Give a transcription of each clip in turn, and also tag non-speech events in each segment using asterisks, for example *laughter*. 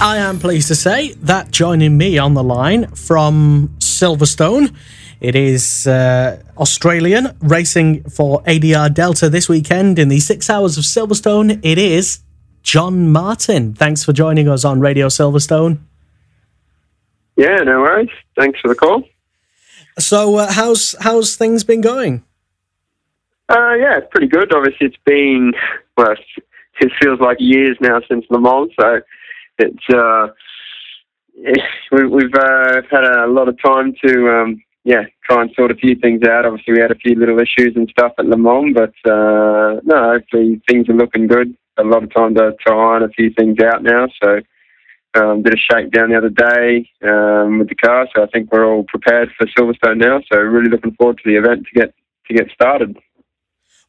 I am pleased to say that joining me on the line from Silverstone, it is uh, Australian racing for ADR Delta this weekend in the six hours of Silverstone. It is John Martin. Thanks for joining us on Radio Silverstone. Yeah, no worries. Thanks for the call. So, uh, how's how's things been going? Uh, yeah, it's pretty good. Obviously, it's been well, it feels like years now since Le Mans, so it's uh, *laughs* we, we've uh, had a lot of time to um, yeah try and sort a few things out. Obviously, we had a few little issues and stuff at Le Mans, but uh, no, hopefully things are looking good. A lot of time to iron a few things out now, so. Um, did a shakedown the other day um, with the car, so I think we're all prepared for Silverstone now. So really looking forward to the event to get to get started.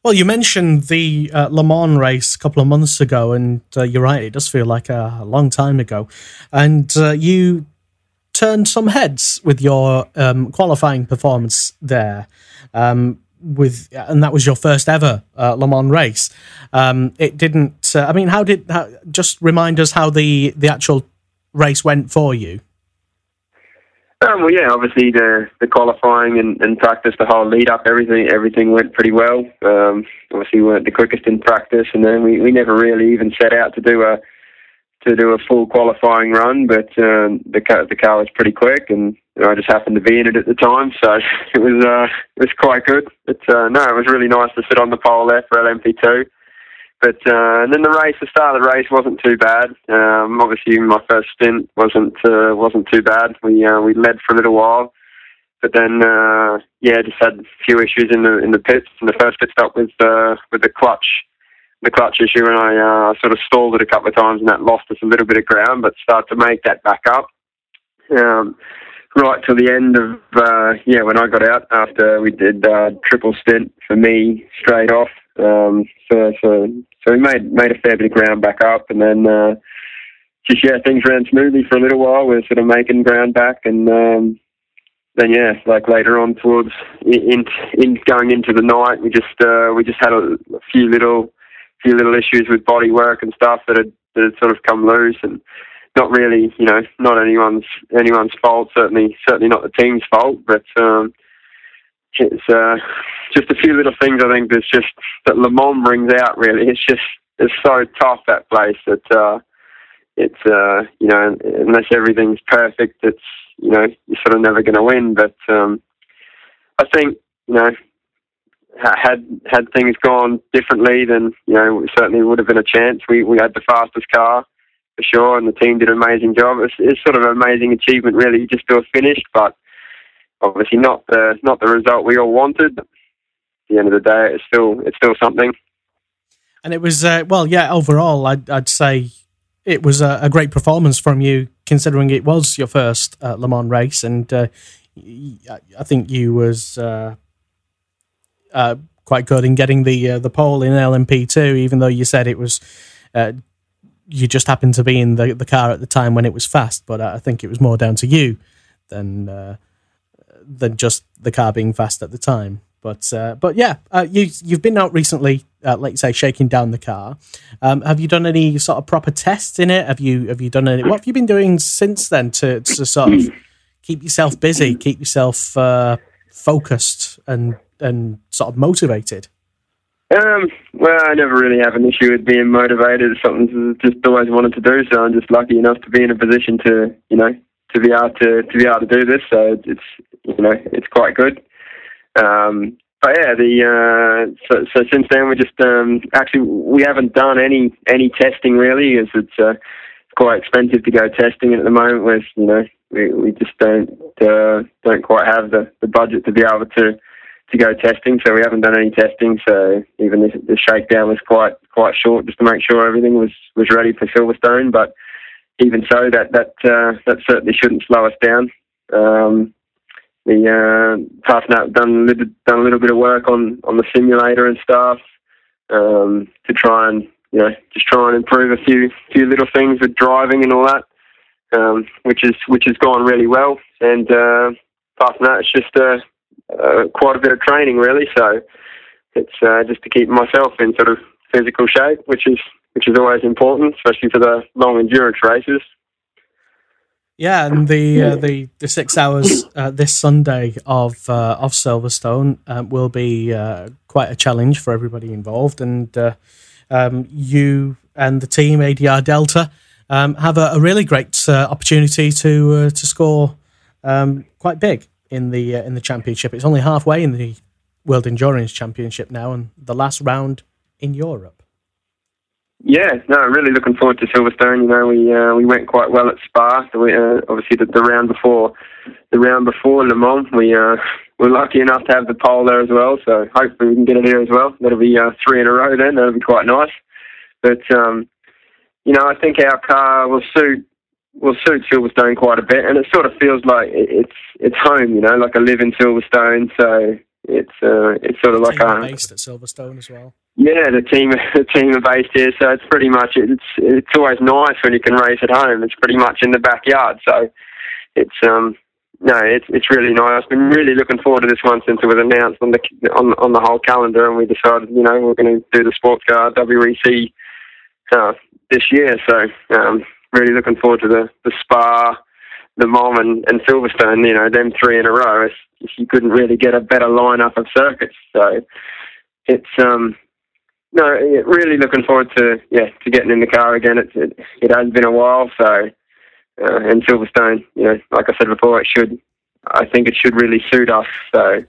Well, you mentioned the uh, Le Mans race a couple of months ago, and uh, you're right, it does feel like a, a long time ago. And uh, you turned some heads with your um, qualifying performance there. Um, with and that was your first ever uh, Le Mans race. Um, it didn't. Uh, I mean, how did how, just remind us how the the actual race went for you? Um, well, yeah, obviously the the qualifying and, and practice, the whole lead up, everything everything went pretty well. Um, obviously, we weren't the quickest in practice, and then we, we never really even set out to do a to do a full qualifying run. But um, the car the car was pretty quick, and you know, I just happened to be in it at the time, so *laughs* it was uh, it was quite good. But uh, no, it was really nice to sit on the pole there for LMP2. But uh, and then the race, the start of the race wasn't too bad. Um, obviously, my first stint wasn't uh, wasn't too bad. We uh, we led for a little while, but then uh, yeah, just had a few issues in the in the pits. And the first pit stop was uh, with the clutch, the clutch issue, and I uh, sort of stalled it a couple of times, and that lost us a little bit of ground. But started to make that back up. Um, right till the end of uh, yeah when I got out after we did uh, triple stint for me straight off. Um, so so so we made made a fair bit of ground back up, and then uh, just yeah things ran smoothly for a little while. We are sort of making ground back, and um, then yeah like later on towards in in going into the night, we just uh, we just had a, a few little few little issues with body work and stuff that had, that had sort of come loose and not really, you know, not anyone's anyone's fault. Certainly, certainly not the team's fault. But um, it's uh, just a few little things. I think that's just that Le Mans brings out. Really, it's just it's so tough that place that uh, it's uh, you know unless everything's perfect, it's you know you're sort of never going to win. But um, I think you know had had things gone differently, then you know certainly would have been a chance. We we had the fastest car for sure, and the team did an amazing job. It's, it's sort of an amazing achievement, really, just to have finished, but obviously not the not the result we all wanted. At the end of the day, it's still it's still something. And it was uh, well, yeah. Overall, I'd, I'd say it was a, a, great performance from you, considering it was your first uh, Le Mans race, and uh, I think you was uh, uh, quite good in getting the uh, the pole in LMP two, even though you said it was you just happened to be in the, the car at the time when it was fast, but I think it was more down to you than uh, than just the car being fast at the time. But uh, but yeah, uh, you you've been out recently, uh, like you say, shaking down the car. Um, have you done any sort of proper tests in it? Have you have you done any? What have you been doing since then to to sort of keep yourself busy, keep yourself uh, focused, and and sort of motivated? Um, well, I never really have an issue with being motivated. It's something I just always wanted to do. So I'm just lucky enough to be in a position to, you know, to be able to to be able to do this. So it's you know it's quite good. Um, but yeah, the uh, so, so since then we just um, actually we haven't done any any testing really, as it's uh, quite expensive to go testing at the moment. With you know we we just don't uh, don't quite have the, the budget to be able to to go testing, so we haven't done any testing. So even this, the shakedown was quite quite short, just to make sure everything was was ready for Silverstone. But even so, that that uh, that certainly shouldn't slow us down. Um, the uh, past that done done a little bit of work on on the simulator and stuff um, to try and you know just try and improve a few few little things with driving and all that, um, which is which has gone really well. And uh, apart from that, it's just uh, uh, quite a bit of training really. So it's uh, just to keep myself in sort of physical shape, which is which is always important, especially for the long endurance races. Yeah, and the uh, the the six hours uh, this Sunday of uh, of Silverstone um, will be uh, quite a challenge for everybody involved, and uh, um, you and the team ADR Delta um, have a, a, really great uh, opportunity to to score um, quite big in the in the championship. It's only halfway in the World Endurance Championship now, and the last round in Europe. Yeah, no, really looking forward to Silverstone. You know, we uh, we went quite well at Spa. So we, uh, obviously, the, the round before the round before Le Mans, we uh, were lucky enough to have the pole there as well. So hopefully we can get it here as well. That'll be uh, three in a row then. That'll be quite nice. But um, you know, I think our car will suit will suit Silverstone quite a bit, and it sort of feels like it's it's home. You know, like I live in Silverstone, so it's uh, it's sort of like a based at Silverstone as well. Yeah, the team *laughs* the team are based here, so it's pretty much it's it's always nice when you can race at home. It's pretty much in the backyard, so it's um no, it's it's really nice. I've been really looking forward to this one since it was announced on the on on the whole calendar, and we decided you know we're going to do the sports car WEC uh, this year. So um, really looking forward to the the Spa, Le Mans, and, and Silverstone. You know, them three in a row. It's, you couldn't really get a better lineup of circuits. So it's um no, really looking forward to yeah to getting in the car again. It's, it it has been a while, so uh, and Silverstone, you know, like I said before, it should. I think it should really suit us. So,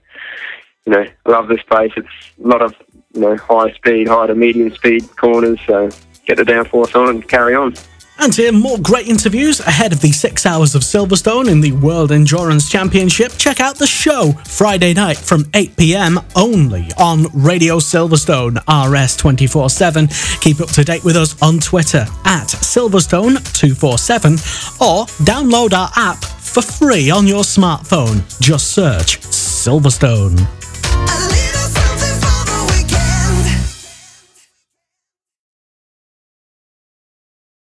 you know, I love this place. It's a lot of you know high speed, high to medium speed corners. So get the downforce on and carry on. And to hear more great interviews ahead of the six hours of Silverstone in the World Endurance Championship, check out the show Friday night from 8 pm only on Radio Silverstone RS 24 7. Keep up to date with us on Twitter at Silverstone247 or download our app for free on your smartphone. Just search Silverstone.